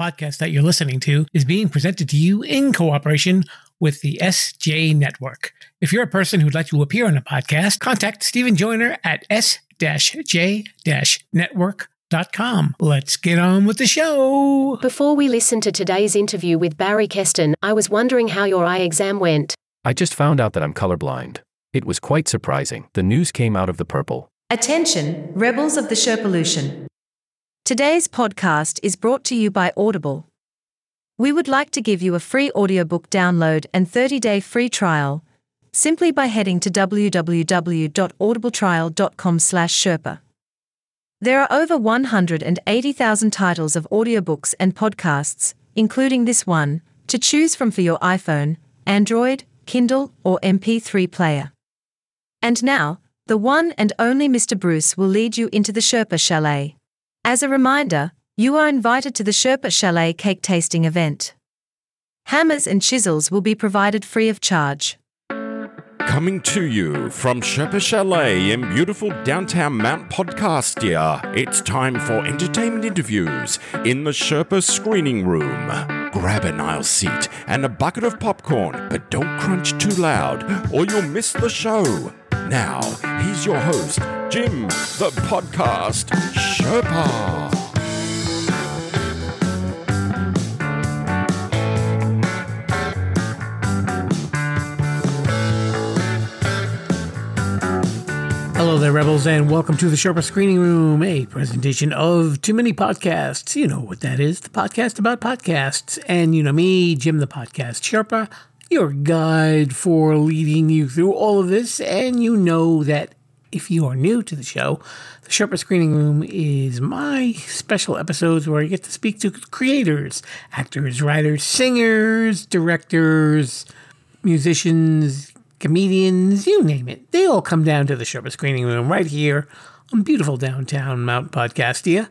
podcast that you're listening to is being presented to you in cooperation with the SJ Network. If you're a person who'd like to appear on a podcast, contact Stephen Joyner at s-j-network.com. Let's get on with the show. Before we listen to today's interview with Barry Keston, I was wondering how your eye exam went. I just found out that I'm colorblind. It was quite surprising. The news came out of the purple. Attention, rebels of the Sherpollution. Today's podcast is brought to you by Audible. We would like to give you a free audiobook download and 30-day free trial simply by heading to www.audibletrial.com/sherpa. There are over 180,000 titles of audiobooks and podcasts, including this one, to choose from for your iPhone, Android, Kindle, or MP3 player. And now, the one and only Mr. Bruce will lead you into the Sherpa Chalet. As a reminder, you are invited to the Sherpa Chalet cake tasting event. Hammers and chisels will be provided free of charge. Coming to you from Sherpa Chalet in beautiful downtown Mount Podcastia, it's time for entertainment interviews in the Sherpa screening room. Grab an aisle seat and a bucket of popcorn, but don't crunch too loud or you'll miss the show. Now, he's your host, Jim, the podcast Sherpa. Hello there, Rebels, and welcome to the Sherpa Screening Room, a presentation of Too Many Podcasts. You know what that is the podcast about podcasts. And you know me, Jim the Podcast Sherpa, your guide for leading you through all of this. And you know that if you are new to the show, the Sherpa Screening Room is my special episodes where I get to speak to creators, actors, writers, singers, directors, musicians, comedians, you name it. They all come down to the Sherpa Screening Room right here on beautiful downtown Mount Podcastia.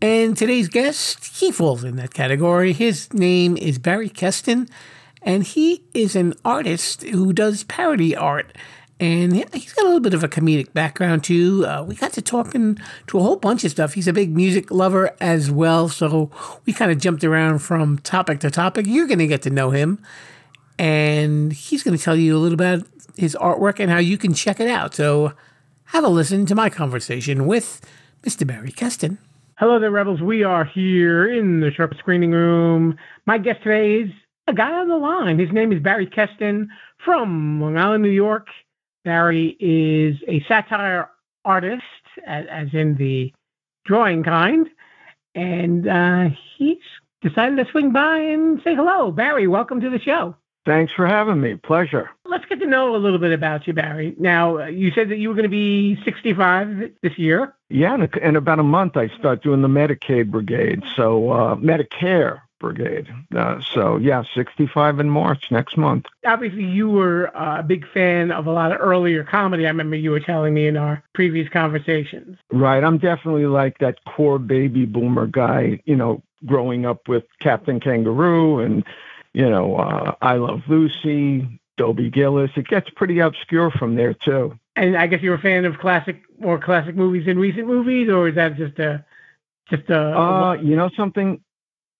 And today's guest, he falls in that category. His name is Barry Keston, and he is an artist who does parody art. And he's got a little bit of a comedic background too. Uh, we got to talking to a whole bunch of stuff. He's a big music lover as well, so we kind of jumped around from topic to topic. You're going to get to know him and he's going to tell you a little about his artwork and how you can check it out. So have a listen to my conversation with Mr. Barry Keston. Hello there, Rebels. We are here in the Sherpa Screening Room. My guest today is a guy on the line. His name is Barry Keston from Long Island, New York. Barry is a satire artist, as in the drawing kind, and uh, he's decided to swing by and say hello. Barry, welcome to the show. Thanks for having me. Pleasure. Let's get to know a little bit about you, Barry. Now, uh, you said that you were going to be 65 this year. Yeah, in about a month, I start doing the Medicaid Brigade, so uh, Medicare Brigade. Uh, so, yeah, 65 in March next month. Obviously, you were uh, a big fan of a lot of earlier comedy. I remember you were telling me in our previous conversations. Right. I'm definitely like that core baby boomer guy, you know, growing up with Captain Kangaroo and you know, uh, I Love Lucy, Dobie Gillis. It gets pretty obscure from there too. And I guess you're a fan of classic or classic movies in recent movies, or is that just a just a? Uh, you know something,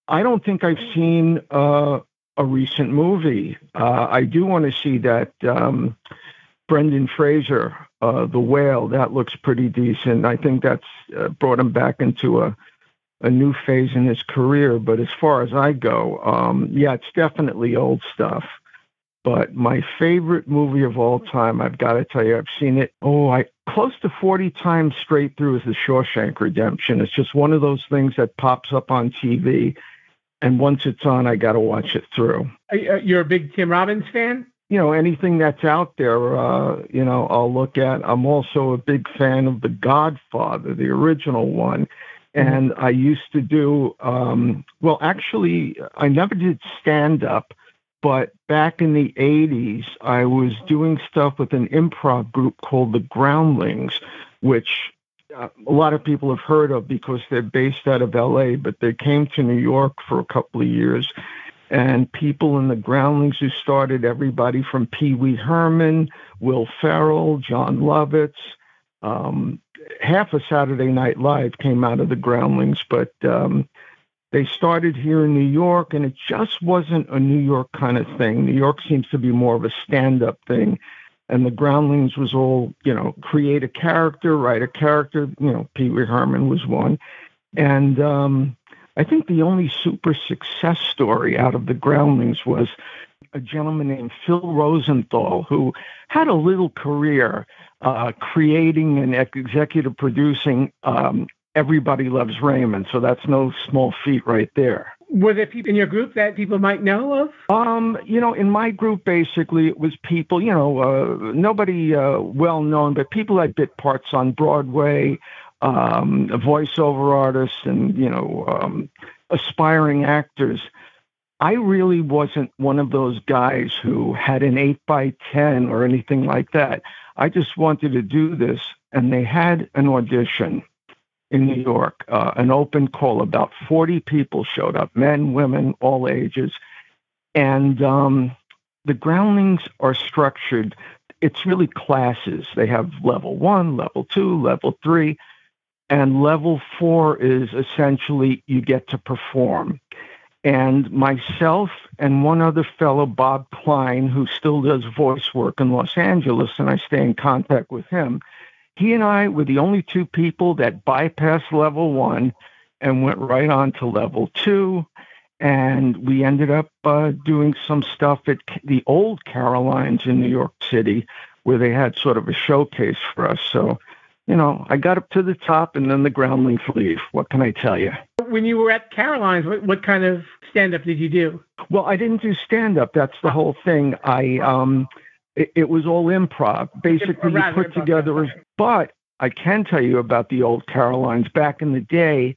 I don't think I've seen uh, a recent movie. Uh, I do want to see that um, Brendan Fraser, uh, The Whale. That looks pretty decent. I think that's uh, brought him back into a a new phase in his career. But as far as I go, um, yeah, it's definitely old stuff. But my favorite movie of all time, I've got to tell you, I've seen it, oh, I close to 40 times straight through is The Shawshank Redemption. It's just one of those things that pops up on TV. And once it's on, I got to watch it through. You're a big Tim Robbins fan? You know, anything that's out there, uh, you know, I'll look at. I'm also a big fan of The Godfather, the original one. Mm-hmm. and I used to do um, well. Actually, I never did stand up, but back in the '80s, I was doing stuff with an improv group called the Groundlings, which uh, a lot of people have heard of because they're based out of LA, but they came to New York for a couple of years. And people in the Groundlings who started everybody from Pee Wee Herman, Will Ferrell, Jon Lovitz, um, half of Saturday Night Live came out of the Groundlings, but um, they started here in New York, and it just wasn't a New York kind of thing. New York seems to be more of a stand up thing. And the Groundlings was all, you know, create a character, write a character. You know, Pee Wee Herman was one. And um, I think the only super success story out of the Groundlings was a gentleman named Phil Rosenthal who had a little career uh, creating and executive producing um, Everybody Loves Raymond. So that's no small feat right there. Were there people in your group that people might know of? Um, you know, in my group, basically, it was people, you know, uh, nobody uh, well known, but people that bit parts on Broadway, um, voiceover artists, and, you know, um, aspiring actors. I really wasn't one of those guys who had an 8 by 10 or anything like that. I just wanted to do this, and they had an audition in New York, uh, an open call. About 40 people showed up men, women, all ages. And um, the groundlings are structured, it's really classes. They have level one, level two, level three. And level four is essentially you get to perform. And myself and one other fellow, Bob Klein, who still does voice work in Los Angeles, and I stay in contact with him, he and I were the only two people that bypassed level one and went right on to level two. And we ended up uh, doing some stuff at the old Carolines in New York City, where they had sort of a showcase for us. So you know, I got up to the top and then the groundlings leave. What can I tell you? When you were at Caroline's, what, what kind of stand up did you do? Well, I didn't do stand up. That's the whole thing. I um it, it was all improv. Basically, you put together but I can tell you about the old Carolines back in the day.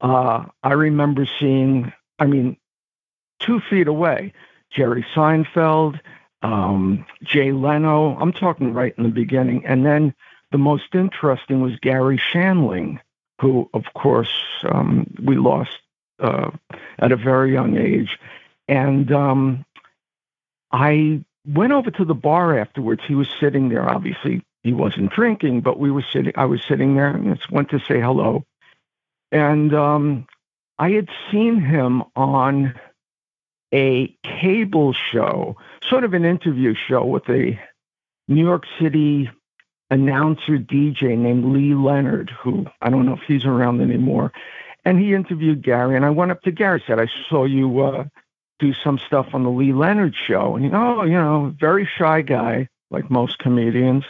Uh, I remember seeing, I mean, two feet away, Jerry Seinfeld, um, Jay Leno. I'm talking right in the beginning. And then the most interesting was Garry Shandling, who, of course, um, we lost uh, at a very young age. And um, I went over to the bar afterwards. He was sitting there. Obviously, he wasn't drinking, but we were sitting. I was sitting there and just went to say hello. And um, I had seen him on a cable show, sort of an interview show with a New York City announcer DJ named Lee Leonard, who I don't know if he's around anymore. And he interviewed Gary, and I went up to Garry, said, I saw you uh, do some stuff on the Lee Leonard show. And he, oh, you know, very shy guy, like most comedians.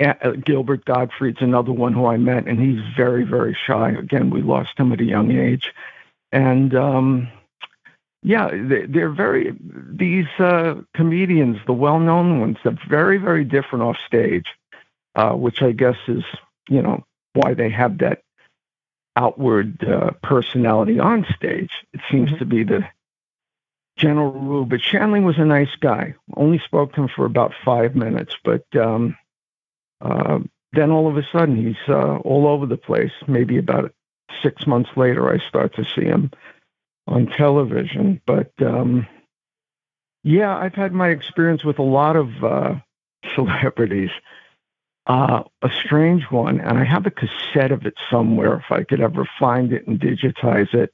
Uh, Gilbert Gottfried's another one who I met, and he's very, very shy. Again, we lost him at a young age. And um, yeah, they're very, these uh, comedians, the well known ones, they're very, very different off stage uh, which I guess is, you know, why they have that outward uh, personality on stage. It seems mm-hmm. to be the general rule. But Shanley was a nice guy. Only spoke to him for about five minutes, but um, uh, then all of a sudden he's uh, all over the place. Maybe about six months later, I start to see him on television. But um, yeah, I've had my experience with a lot of uh, celebrities uh, a strange one, and I have a cassette of it somewhere if I could ever find it and digitize it.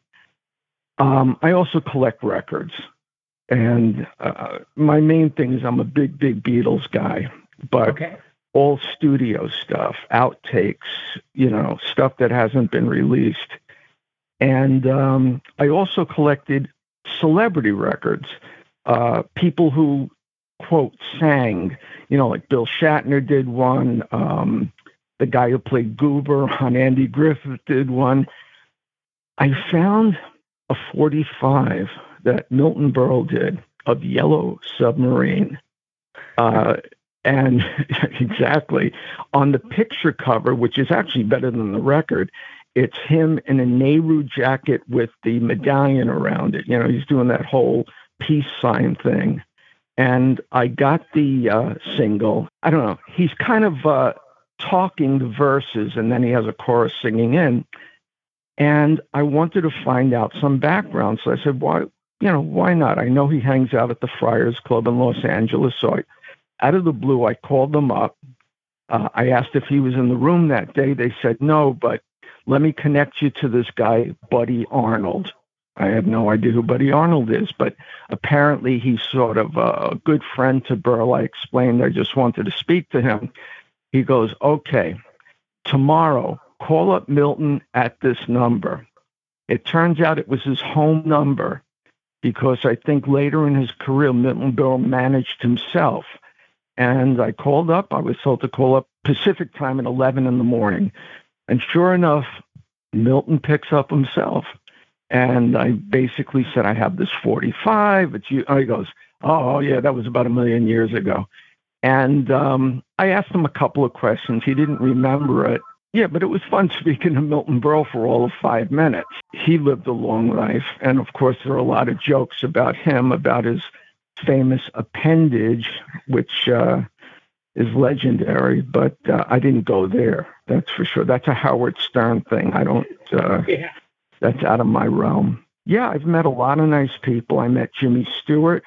Um, I also collect records, and uh, my main thing is I'm a big, big Beatles guy, but okay. All studio stuff, outtakes, you know, stuff that hasn't been released. And um, I also collected celebrity records, uh, people who quote sang. You know, like Bill Shatner did one. Um, the guy who played Goober on Andy Griffith did one. I found a 45 that Milton Berle did of Yellow Submarine. Uh, and exactly on the picture cover, which is actually better than the record, it's him in a Nehru jacket with the medallion around it. You know, he's doing that whole peace sign thing and I got the uh, single. I don't know. He's kind of uh, talking the verses, and then he has a chorus singing in. And I wanted to find out some background, so I said, "Why, you know, why not?" I know he hangs out at the Friars Club in Los Angeles, so I, out of the blue, I called them up. Uh, I asked if he was in the room that day. They said no, but let me connect you to this guy, Buddy Arnold. I have no idea who Buddy Arnold is, but apparently he's sort of a good friend to Berle. I explained I just wanted to speak to him. He goes, Okay, tomorrow, call up Milton at this number. It turns out it was his home number because I think later in his career, Milton Berle managed himself. And I called up. I was told to call up Pacific time at 11 in the morning. And sure enough, Milton picks up himself. And I basically said, I have this 45. It's you. He goes, Oh, yeah, that was about a million years ago. And um, I asked him a couple of questions. He didn't remember it. Yeah, but it was fun speaking to Milton Berle for all of five minutes. He lived a long life. And of course, there are a lot of jokes about him, about his famous appendage, which uh, is legendary, but uh, I didn't go there. That's for sure. That's a Howard Stern thing. I don't, uh, yeah. that's out of my realm. Yeah, I've met a lot of nice people. I met Jimmy Stewart.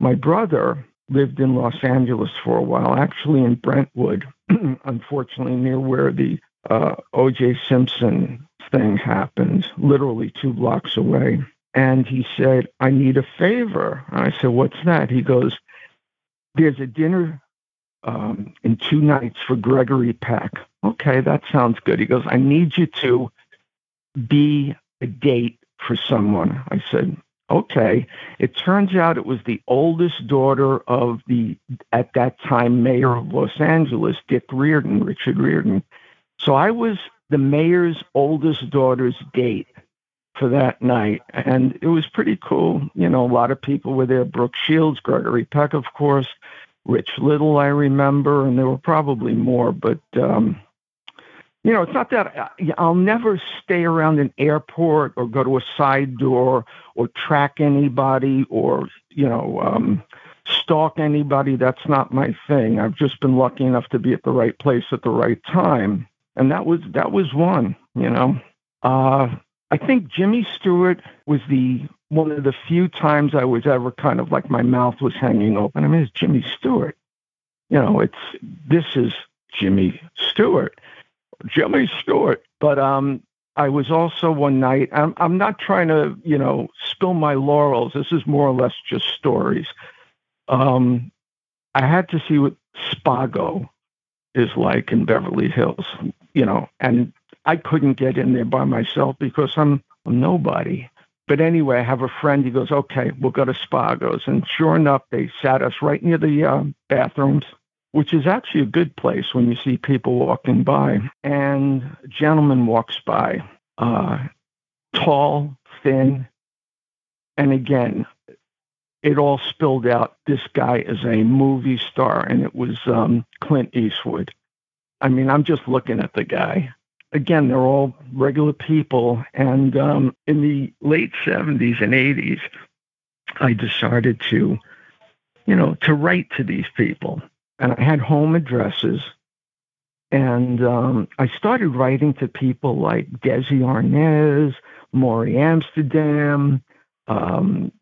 My brother lived in Los Angeles for a while, actually in Brentwood, unfortunately, near where the uh, O.J. Simpson thing happened, literally two blocks away. And he said, I need a favor. I said, What's that? He goes, There's a dinner um, in two nights for Gregory Peck. Okay, that sounds good. He goes, I need you to be a date for someone. I said, okay. It turns out it was the oldest daughter of the, at that time, mayor of Los Angeles, Dick Riordan, Richard Riordan. So I was the mayor's oldest daughter's date for that night. And it was pretty cool. You know, a lot of people were there. Brooke Shields, Gregory Peck, of course, Rich Little, I remember, and there were probably more. But, um, you know, it's not that I'll never stay around an airport or go to a side door or track anybody or, you know, um, stalk anybody. That's not my thing. I've just been lucky enough to be at the right place at the right time. And that was that was one, you know. Uh, I think Jimmy Stewart was the one of the few times I was ever kind of like my mouth was hanging open. I mean, it's Jimmy Stewart. You know, it's this is Jimmy Stewart. Jimmy Stewart. But um I was also one night I'm I'm not trying to, you know, spill my laurels. This is more or less just stories. Um I had to see what Spago is like in Beverly Hills, you know, and I couldn't get in there by myself because I'm, I'm nobody. But anyway, I have a friend. He goes, okay, we'll go to Spago's. And sure enough, they sat us right near the uh, bathrooms, which is actually a good place when you see people walking by. And a gentleman walks by, uh, tall, thin. And again, it all spilled out. This guy is a movie star, and it was um, Clint Eastwood. I mean, I'm just looking at the guy again, they're all regular people. And um, in the late 70s and 80s, I decided to, you know, to write to these people. And I had home addresses. And um, I started writing to people like Desi Arnaz, Morey Amsterdam, um,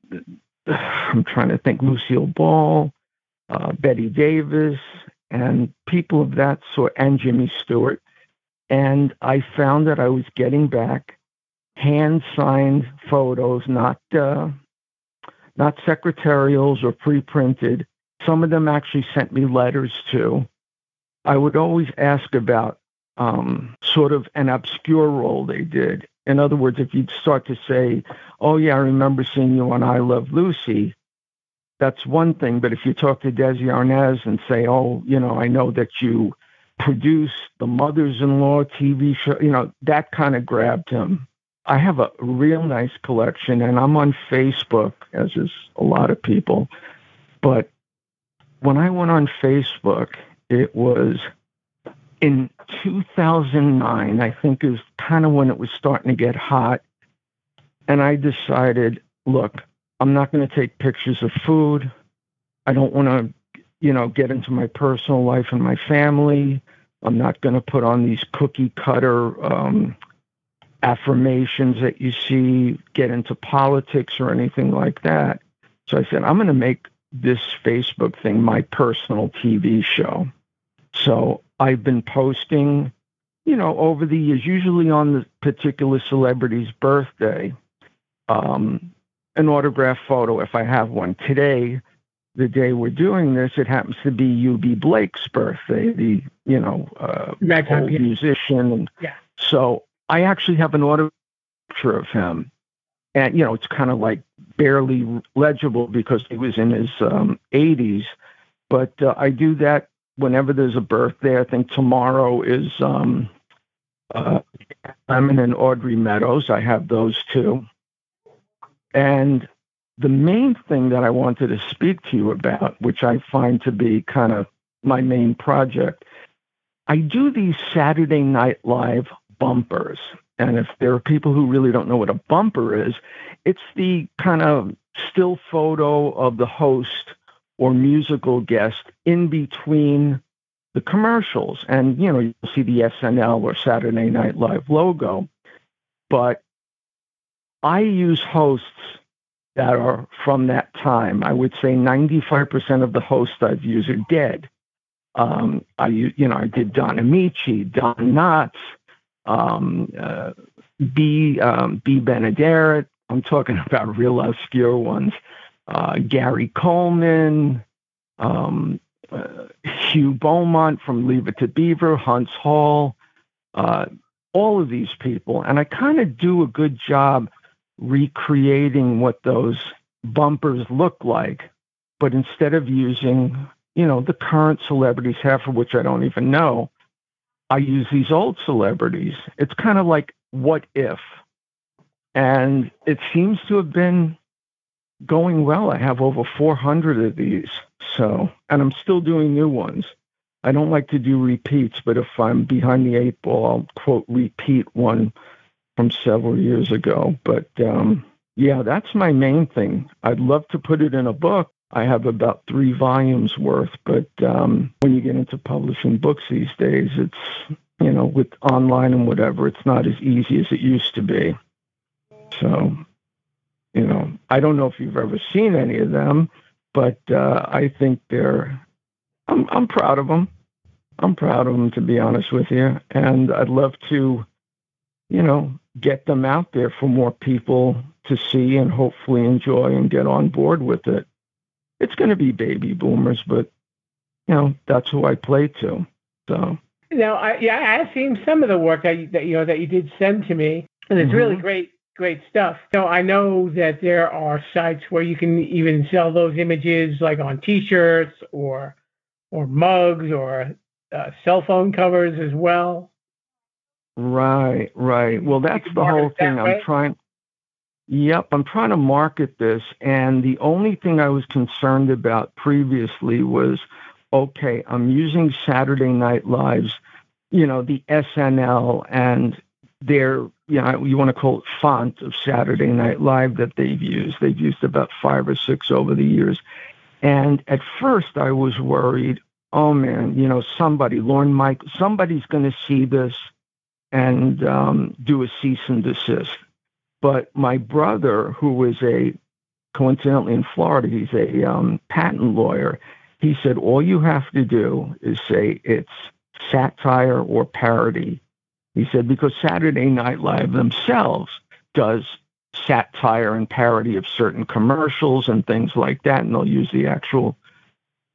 I'm trying to think, Lucille Ball, uh, Bette Davis, and people of that sort, and Jimmy Stewart. And I found that I was getting back hand signed photos, not uh, not secretarials or pre printed. Some of them actually sent me letters too. I would always ask about um, sort of an obscure role they did. In other words, if you'd start to say, "Oh yeah, I remember seeing you on I Love Lucy," that's one thing. But if you talk to Desi Arnaz and say, "Oh, you know, I know that you produce the mothers-in-law TV show. You know, that kind of grabbed him. I have a real nice collection, and I'm on Facebook, as is a lot of people. But when I went on Facebook, it was in 2009, I think is kind of when it was starting to get hot. And I decided, look, I'm not going to take pictures of food. I don't want to you know, get into my personal life and my family. I'm not going to put on these cookie cutter um, affirmations that you see, get into politics or anything like that. So I said, I'm going to make this Facebook thing my personal TV show. So I've been posting, you know, over the years, usually on the particular celebrity's birthday. um, an autograph photo if I have one. Today, the day we're doing this, it happens to be Eubie Blake's birthday, the you know uh, Ragtime old pianist. musician, and Yeah. so I actually have an autograph picture of him, and you know it's kind of like barely legible because he was in his um, 80s, but uh, I do that whenever there's a birthday. I think tomorrow is um, uh, Lemmon and Audrey Meadows. I have those two, and the main thing that I wanted to speak to you about, which I find to be kind of my main project, I do these Saturday Night Live bumpers. And if there are people who really don't know what a bumper is, it's the kind of still photo of the host or musical guest in between the commercials. And, you know, you'll see the SNL or Saturday Night Live logo. But I use hosts that are from that time. I would say 95% of the hosts I've used are dead. Um, I, you know, I did Don Ameche, Don Knotts, um, uh, B. Um, Bea Benaderet. I'm talking about real obscure ones. Uh, Gary Coleman, um, uh, Hugh Beaumont from Leave It to Beaver, Huntz Hall, uh, all of these people. And I kind of do a good job recreating what those bumpers look like. But instead of using, you know, the current celebrities, half of which I don't even know, I use these old celebrities. It's kind of like what if? And it seems to have been going well. I have over 400 of these. So, and I'm still doing new ones. I don't like to do repeats, but if I'm behind the eight ball, I'll quote repeat one from several years ago. But um, yeah, that's my main thing. I'd love to put it in a book. I have about three volumes worth, but um, when you get into publishing books these days, it's, you know, with online and whatever, it's not as easy as it used to be. So, you know, I don't know if you've ever seen any of them, but uh, I think they're, I'm, I'm proud of them. I'm proud of them, to be honest with you. And I'd love to, you know, get them out there for more people to see and hopefully enjoy and get on board with it. It's going to be baby boomers, but, you know, that's who I play to. So, Now, I, yeah, I've seen some of the work that you, that you know that you did send to me, and it's really Mhm. great, great stuff. So I know that there are sites where you can even sell those images, like on T-shirts or or mugs or uh, cell phone covers as well. Right, right. Well, that's the whole it that thing. I'm trying. Yep, I'm trying to market this, and the only thing I was concerned about previously was, okay, I'm using Saturday Night Live's, you know, the SNL and their, you know, you want to call it font of Saturday Night Live that they've used. They've used about five or six over the years, and at first I was worried. Oh man, you know, somebody, Lauren Mike, somebody's going to see this and um, do a cease and desist. But my brother, who is a coincidentally in Florida, he's a um, patent lawyer. He said all you have to do is say it's satire or parody. He said because Saturday Night Live themselves does satire and parody of certain commercials and things like that, and they'll use the actual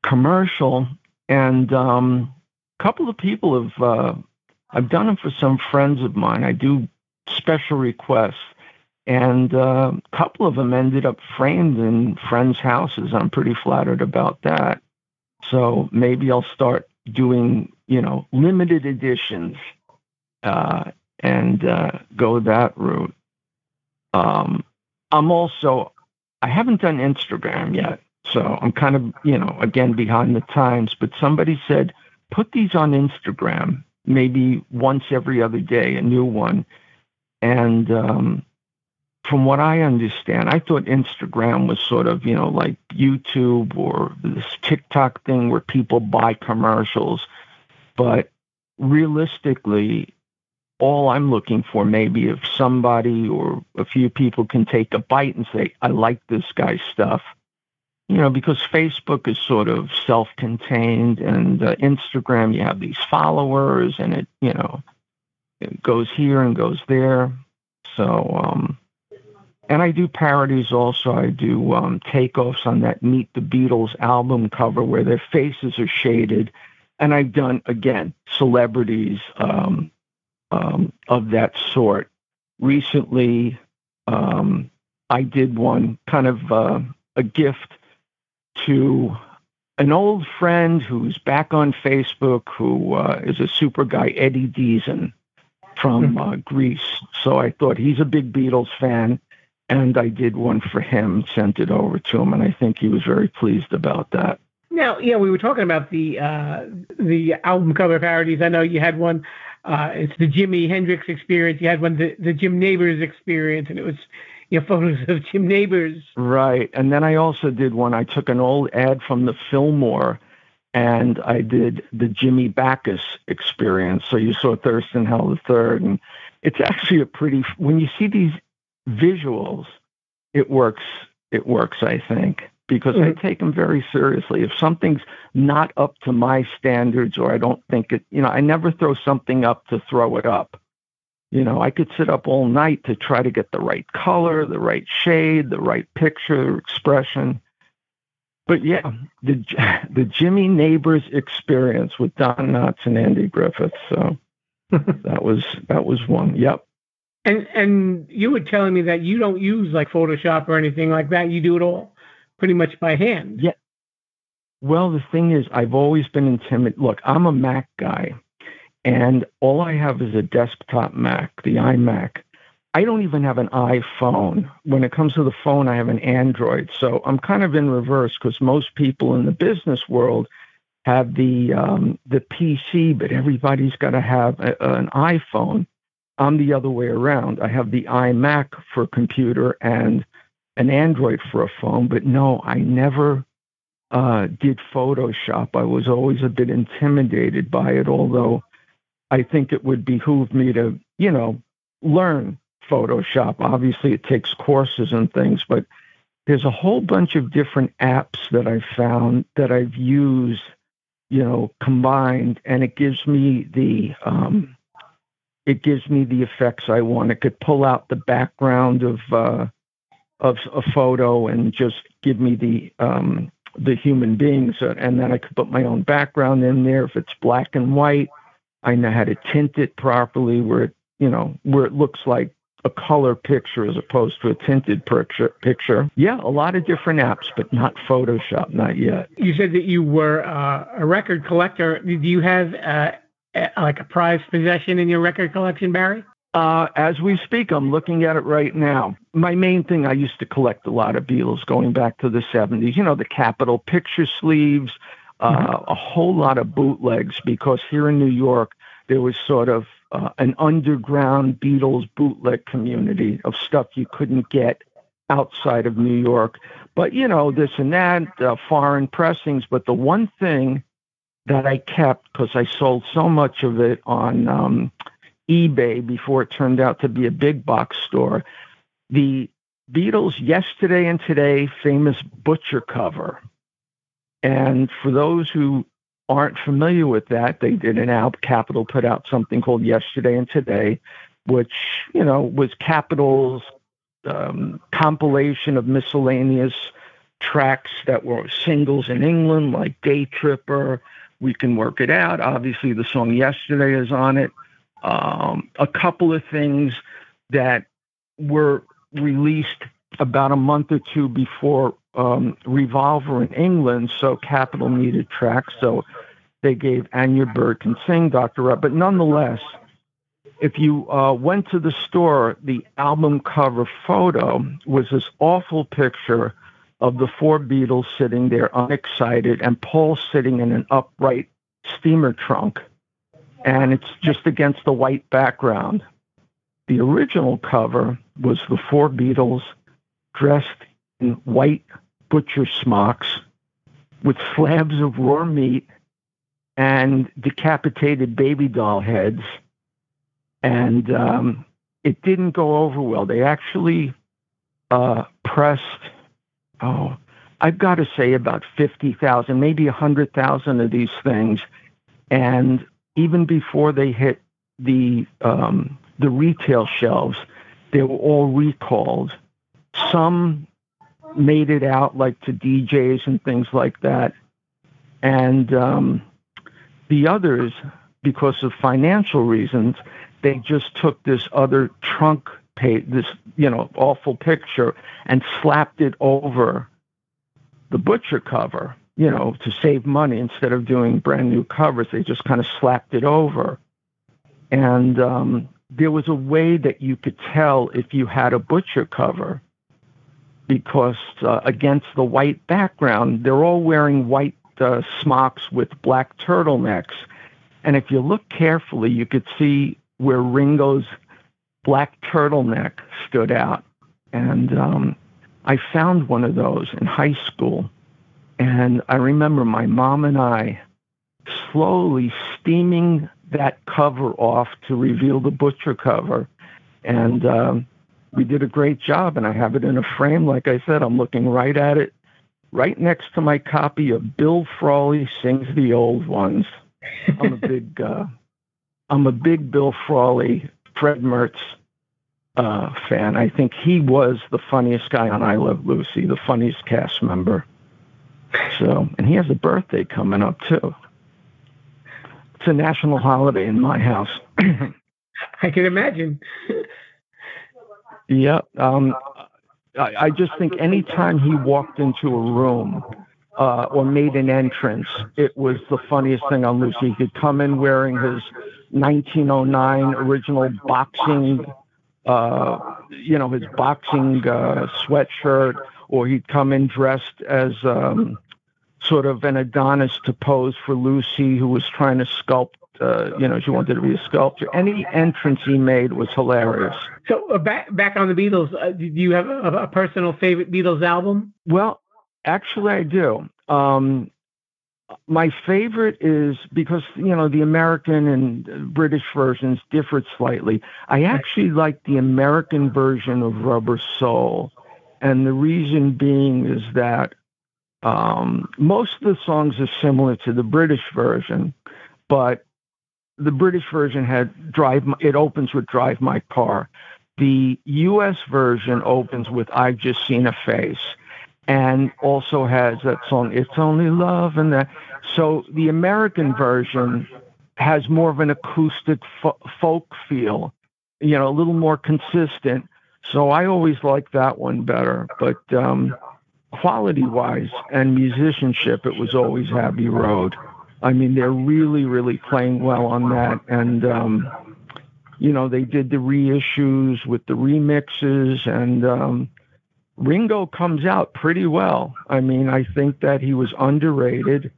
commercial. And um, a couple of people have uh, I've done them for some friends of mine. I do special requests, and uh, a couple of them ended up framed in friends' houses. I'm pretty flattered about that. So maybe I'll start doing, you know, limited editions uh, and uh, go that route. Um, I'm also, I haven't done Instagram yet. So I'm kind of, you know, again, behind the times, but somebody said, put these on Instagram maybe once every other day, a new one. And um, from what I understand, I thought Instagram was sort of, you know, like YouTube or this TikTok thing where people buy commercials. But realistically, all I'm looking for maybe if somebody or a few people can take a bite and say, I like this guy's stuff. You know, because Facebook is sort of self contained and uh, Instagram, you have these followers and it, you know, it goes here and goes there. So, um, and I do parodies also. I do um, takeoffs on that Meet the Beatles album cover where their faces are shaded. And I've done, again, celebrities um, um, of that sort. Recently, um, I did one kind of uh, a gift to an old friend who's back on Facebook who uh, is a super guy, Eddie Deason from uh, Greece. So I thought he's a big Beatles fan and I did one for him, sent it over to him, and I think he was very pleased about that. Now, yeah, we were talking about the uh, the album cover parodies. I know you had one. Uh, it's the Jimi Hendrix experience. You had one, the, the Jim Nabors experience, and it was you know, photos of Jim Nabors. Right, and then I also did one. I took an old ad from the Fillmore, and I did the Jimmy Backus experience. So you saw Thurston Howell the Third, and it's actually a pretty. When you see these visuals, it works. It works, I think, because mm-hmm. I take them very seriously. If something's not up to my standards, or I don't think it, you know, I never throw something up to throw it up. You know, I could sit up all night to try to get the right color, the right shade, the right picture, expression. But yeah, the the Jimmy Nabors experience with Don Knotts and Andy Griffith. So that was that was one. Yep. And and you were telling me that you don't use like Photoshop or anything like that. You do it all pretty much by hand. Yeah. Well, the thing is, I've always been intimidated. Look, I'm a Mac guy, and all I have is a desktop Mac, the iMac. I don't even have an iPhone. When it comes to the phone, I have an Android. So I'm kind of in reverse because most people in the business world have the um, the PC, but everybody's got to have a, an iPhone. I'm the other way around. I have the iMac for a computer and an Android for a phone, but no, I never uh, did Photoshop. I was always a bit intimidated by it, although I think it would behoove me to, you know, learn Photoshop. Obviously, it takes courses and things, but there's a whole bunch of different apps that I've found that I've used, you know, combined, and it gives me the um, it gives me the effects I want. It could pull out the background of uh, of a photo and just give me the um, the human beings, and then I could put my own background in there. If it's black and white, I know how to tint it properly, where it you know where it looks like a color picture as opposed to a tinted picture. Picture, yeah, a lot of different apps, but not Photoshop, not yet. You said that you were uh, a record collector. Do you have uh, like a prized possession in your record collection, Barry? Uh, as we speak, I'm looking at it right now. My main thing, I used to collect a lot of Beatles going back to the 70s. You know, the Capitol picture sleeves, uh, a whole lot of bootlegs, because here in New York, there was sort of uh, an underground Beatles bootleg community of stuff you couldn't get outside of New York. But, you know, this and that, uh, foreign pressings. But the one thing that I kept because I sold so much of it on um, eBay before it turned out to be a big box store. The Beatles Yesterday and Today famous butcher cover. And for those who aren't familiar with that, they did an album, Capitol put out something called Yesterday and Today, which, you know, was Capitol's um, compilation of miscellaneous tracks that were singles in England, like Day Tripper, we can work it out. Obviously, the song Yesterday is on it. Um, a couple of things that were released about a month or two before um, Revolver in England, so Capitol needed tracks, so they gave Anya Can Sing, Dr. Rupp. But nonetheless, if you uh, went to the store, the album cover photo was this awful picture of the four Beatles sitting there unexcited and Paul sitting in an upright steamer trunk. And it's just against the white background. The original cover was the four Beatles dressed in white butcher smocks with slabs of raw meat and decapitated baby doll heads. And um, it didn't go over well. They actually uh, pressed oh, I've got to say about 50,000, maybe 100,000 of these things. And even before they hit the, um, the retail shelves, they were all recalled. some made it out like to DJs and things like that. And um, the others, because of financial reasons, they just took this other trunk page, this you know awful picture, and slapped it over the butcher cover. You know, to save money instead of doing brand new covers, they just kind of slapped it over. And um, there was a way that you could tell if you had a butcher cover because uh, against the white background, they're all wearing white uh, smocks with black turtlenecks. And if you look carefully, you could see where Ringo's black turtleneck stood out. And um, I found one of those in high school. And I remember my mom and I slowly steaming that cover off to reveal the butcher cover. And um, we did a great job. And I have it in a frame. Like I said, I'm looking right at it, right next to my copy of Bill Frawley Sings the Old Ones. I'm a big, uh, I'm a big Bill Frawley, Fred Mertz uh, fan. I think he was the funniest guy on I Love Lucy, the funniest cast member. So, and he has a birthday coming up too. It's a national holiday in my house. I can imagine. Yeah. Um, I, I just think anytime he walked into a room uh, or made an entrance, it was the funniest thing on Lucy. He could come in wearing his 1909 original boxing, uh, you know, his boxing uh, sweatshirt, or he'd come in dressed as um, sort of an Adonis to pose for Lucy, who was trying to sculpt. Uh, you know, she wanted to be a sculptor. Any entrance he made was hilarious. So uh, back back on the Beatles, uh, do you have a, a, personal favorite Beatles album? Well, actually, I do. Um, my favorite is because you know the American and British versions differed slightly. I actually like the American version of Rubber Soul, and the reason being is that um, most of the songs are similar to the British version, but the British version had drive. It opens with "Drive My Car." The U.S. version opens with "I've Just Seen a Face," and also has that song "It's Only Love" and that. So the American version has more of an acoustic fo- folk feel, you know, a little more consistent. So I always like that one better. But um, quality wise and musicianship, it was always Abbey Road. I mean, they're really, really playing well on that. And, um, you know, they did the reissues with the remixes, and um, Ringo comes out pretty well. I mean, I think that he was underrated.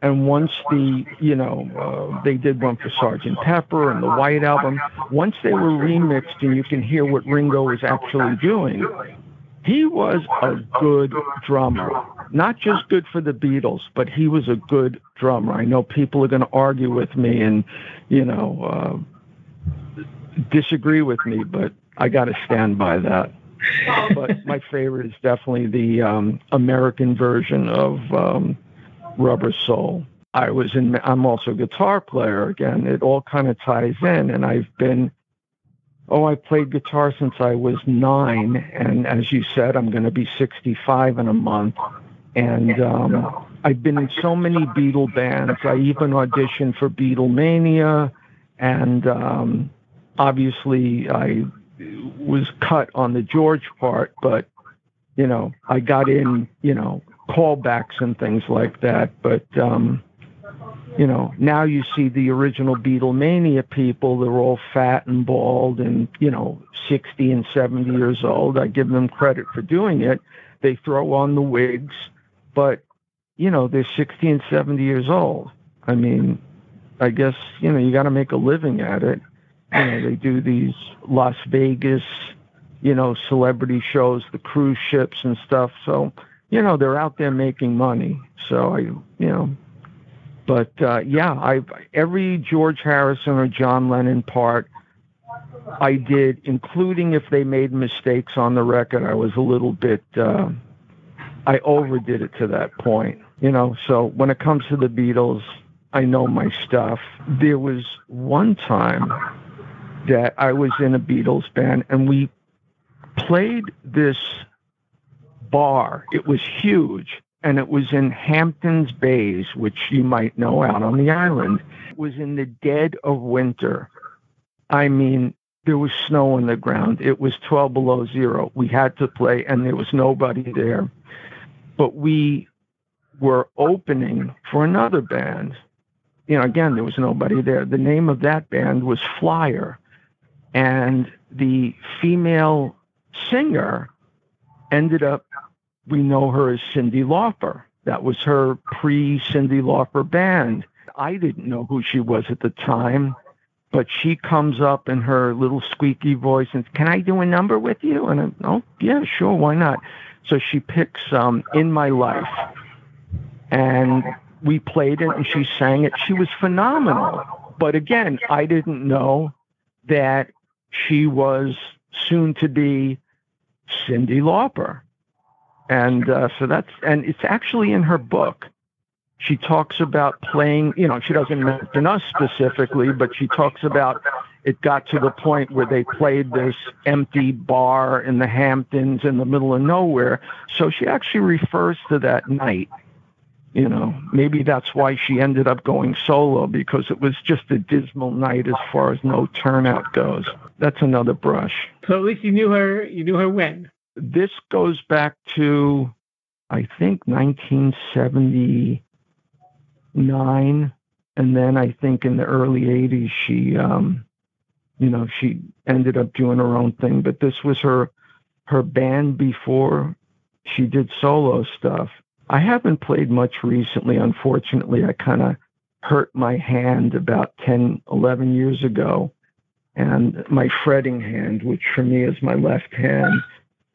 And once the, you know, uh, they did one for Sergeant Pepper and the White Album, once they were remixed and you can hear what Ringo was actually doing, he was a good drummer. Not just good for the Beatles, but he was a good drummer. I know people are going to argue with me and, you know, uh, disagree with me, but I got to stand by that. but my favorite is definitely the um, American version of um, Rubber Soul. I was in. I'm also a guitar player. Again, it all kind of ties in, and I've been Oh, I played guitar since I was nine, and as you said, I'm going to be 65 in a month. And um, I've been in so many Beatle bands. I even auditioned for Beatlemania, and um, obviously I was cut on the George part, but you know I got in, you know, callbacks and things like that. But um, you know, now you see the original Beatlemania people, they're all fat and bald and, you know, 60 and 70 years old. I give them credit for doing it. They throw on the wigs, but, you know, they're 60 and 70 years old. I mean, I guess, you know, you got to make a living at it. You know, they do these Las Vegas, you know, celebrity shows, the cruise ships and stuff. So, you know, they're out there making money. So I, you know, but uh, yeah, I every George Harrison or John Lennon part I did, including if they made mistakes on the record. I was a little bit, uh, I overdid it to that point, you know. So when it comes to the Beatles, I know my stuff. There was one time that I was in a Beatles band and we played this bar. It was huge, and it was in Hamptons Bays, which you might know out on the island. It was in the dead of winter. I mean, there was snow on the ground. It was 12 below zero. We had to play, and there was nobody there. But we were opening for another band. You know, again, there was nobody there. The name of that band was Flyer. And the female singer ended up, we know her as Cyndi Lauper. That was her pre Cyndi Lauper band. I didn't know who she was at the time, but she comes up in her little squeaky voice and, Can I do a number with you? And I'm, Oh, yeah, sure, why not? So she picks um, In My Life. And we played it and she sang it. She was phenomenal. But again, I didn't know that she was soon to be Cyndi Lauper. And uh, so that's, and it's actually in her book. She talks about playing, you know, she doesn't mention us specifically, but she talks about it got to the point where they played this empty bar in the Hamptons in the middle of nowhere. So she actually refers to that night. You know, maybe that's why she ended up going solo because it was just a dismal night as far as no turnout goes. That's another brush. So at least you knew her. You knew her when. This goes back to, I think, 1979, and then I think in the early 80s she, um, you know, she ended up doing her own thing. But this was her her band before she did solo stuff. I haven't played much recently. Unfortunately, I kind of hurt my hand about 10, 11 years ago. And my fretting hand, which for me is my left hand.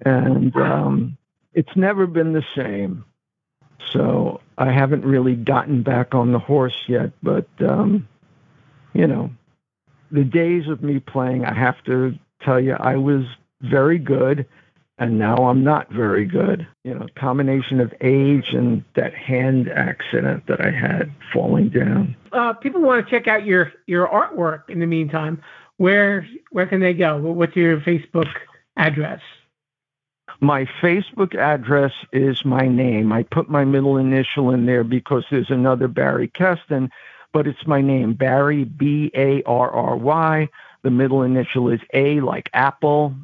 And um, it's never been the same. So I haven't really gotten back on the horse yet. But, um, you know, the days of me playing, I have to tell you, I was very good and now I'm not very good. You know, combination of age and that hand accident that I had falling down. Uh, people want to check out your your artwork. In the meantime, where where can they go? What's your Facebook address? My Facebook address is my name. I put my middle initial in there because there's another Barry Keston, but it's my name, Barry B A R R Y. The middle initial is A like apple,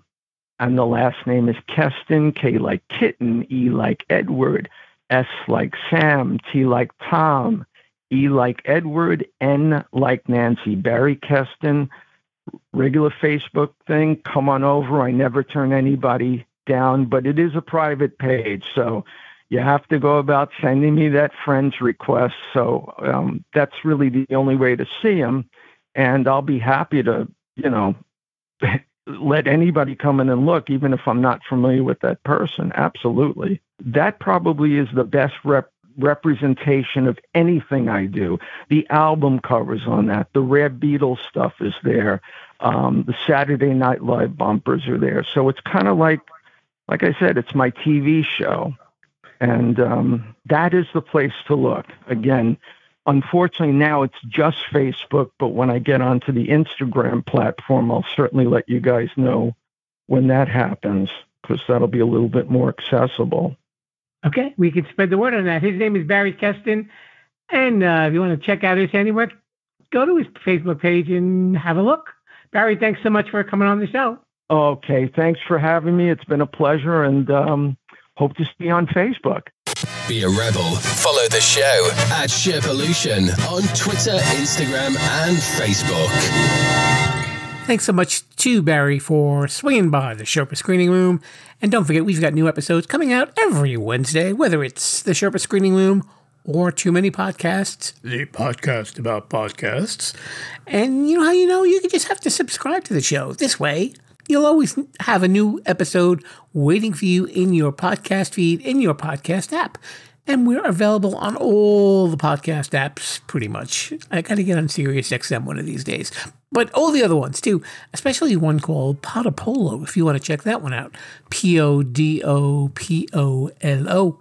and the last name is Keston, K like kitten, E like Edward, S like Sam, T like Tom, E like Edward, N like Nancy. Barry Keston, regular Facebook thing. Come on over. I never turn anybody down, but it is a private page. So you have to go about sending me that friend's request. So um, that's really the only way to see them. And I'll be happy to, you know, let anybody come in and look, even if I'm not familiar with that person. Absolutely. That probably is the best rep- representation of anything I do. The album covers on that. The Rare Beatles stuff is there. Um, the Saturday Night Live bumpers are there. So it's kind of like, like I said, it's my TV show. And um, that is the place to look. Again, unfortunately now it's just Facebook, but when I get onto the Instagram platform, I'll certainly let you guys know when that happens because that'll be a little bit more accessible. Okay, we can spread the word on that. His name is Barry Keston, and uh, if you want to check out his handiwork, go to his Facebook page and have a look. Barry, thanks so much for coming on the show. Okay, thanks for having me. It's been a pleasure, and um, hope to see you on Facebook. Be a rebel. Follow the show at Sherpolution on Twitter, Instagram, and Facebook. Thanks so much to Barry for swinging by the Sherpa Screening Room. And don't forget, we've got new episodes coming out every Wednesday, whether it's the Sherpa Screening Room or Too Many Podcasts, the podcast about podcasts. And you know how you know? You can just have to subscribe to the show. This way, you'll always have a new episode waiting for you in your podcast feed, in your podcast app. And we're available on all the podcast apps, pretty much. I got to get on Sirius XM one of these days. But all the other ones, too, especially one called Podopolo, if you want to check that one out. P O D O P O L O.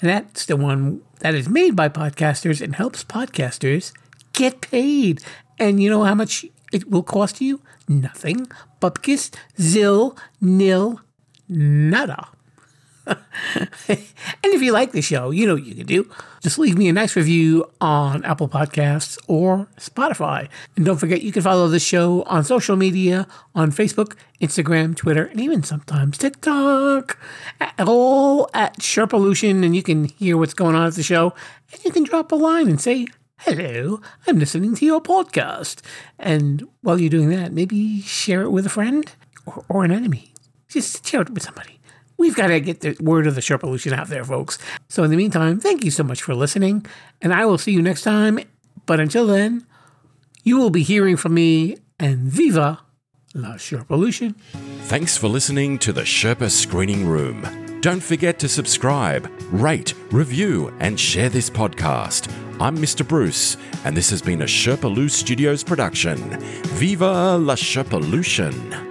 And that's the one that is made by podcasters and helps podcasters get paid. And you know how much it will cost you? Nothing. Bupkis, zil, nil, nada. and if you like the show, you know what you can do. Just leave me a nice review on Apple Podcasts or Spotify. And don't forget, you can follow the show on social media on Facebook, Instagram, Twitter, and even sometimes TikTok. All at Sherpolution, and you can hear what's going on at the show. And you can drop a line and say, Hello, I'm listening to your podcast. And while you're doing that, maybe share it with a friend or, or an enemy. Just share it with somebody. We've got to get the word of the Sherpolution out there, folks. So in the meantime, thank you so much for listening, and I will see you next time. But until then, you will be hearing from me, and viva la Sherpolution. Thanks for listening to the Sherpa Screening Room. Don't forget to subscribe, rate, review, and share this podcast. I'm Mr. Bruce, and this has been a Sherpa Loo Studios production. Viva la Sherpolution!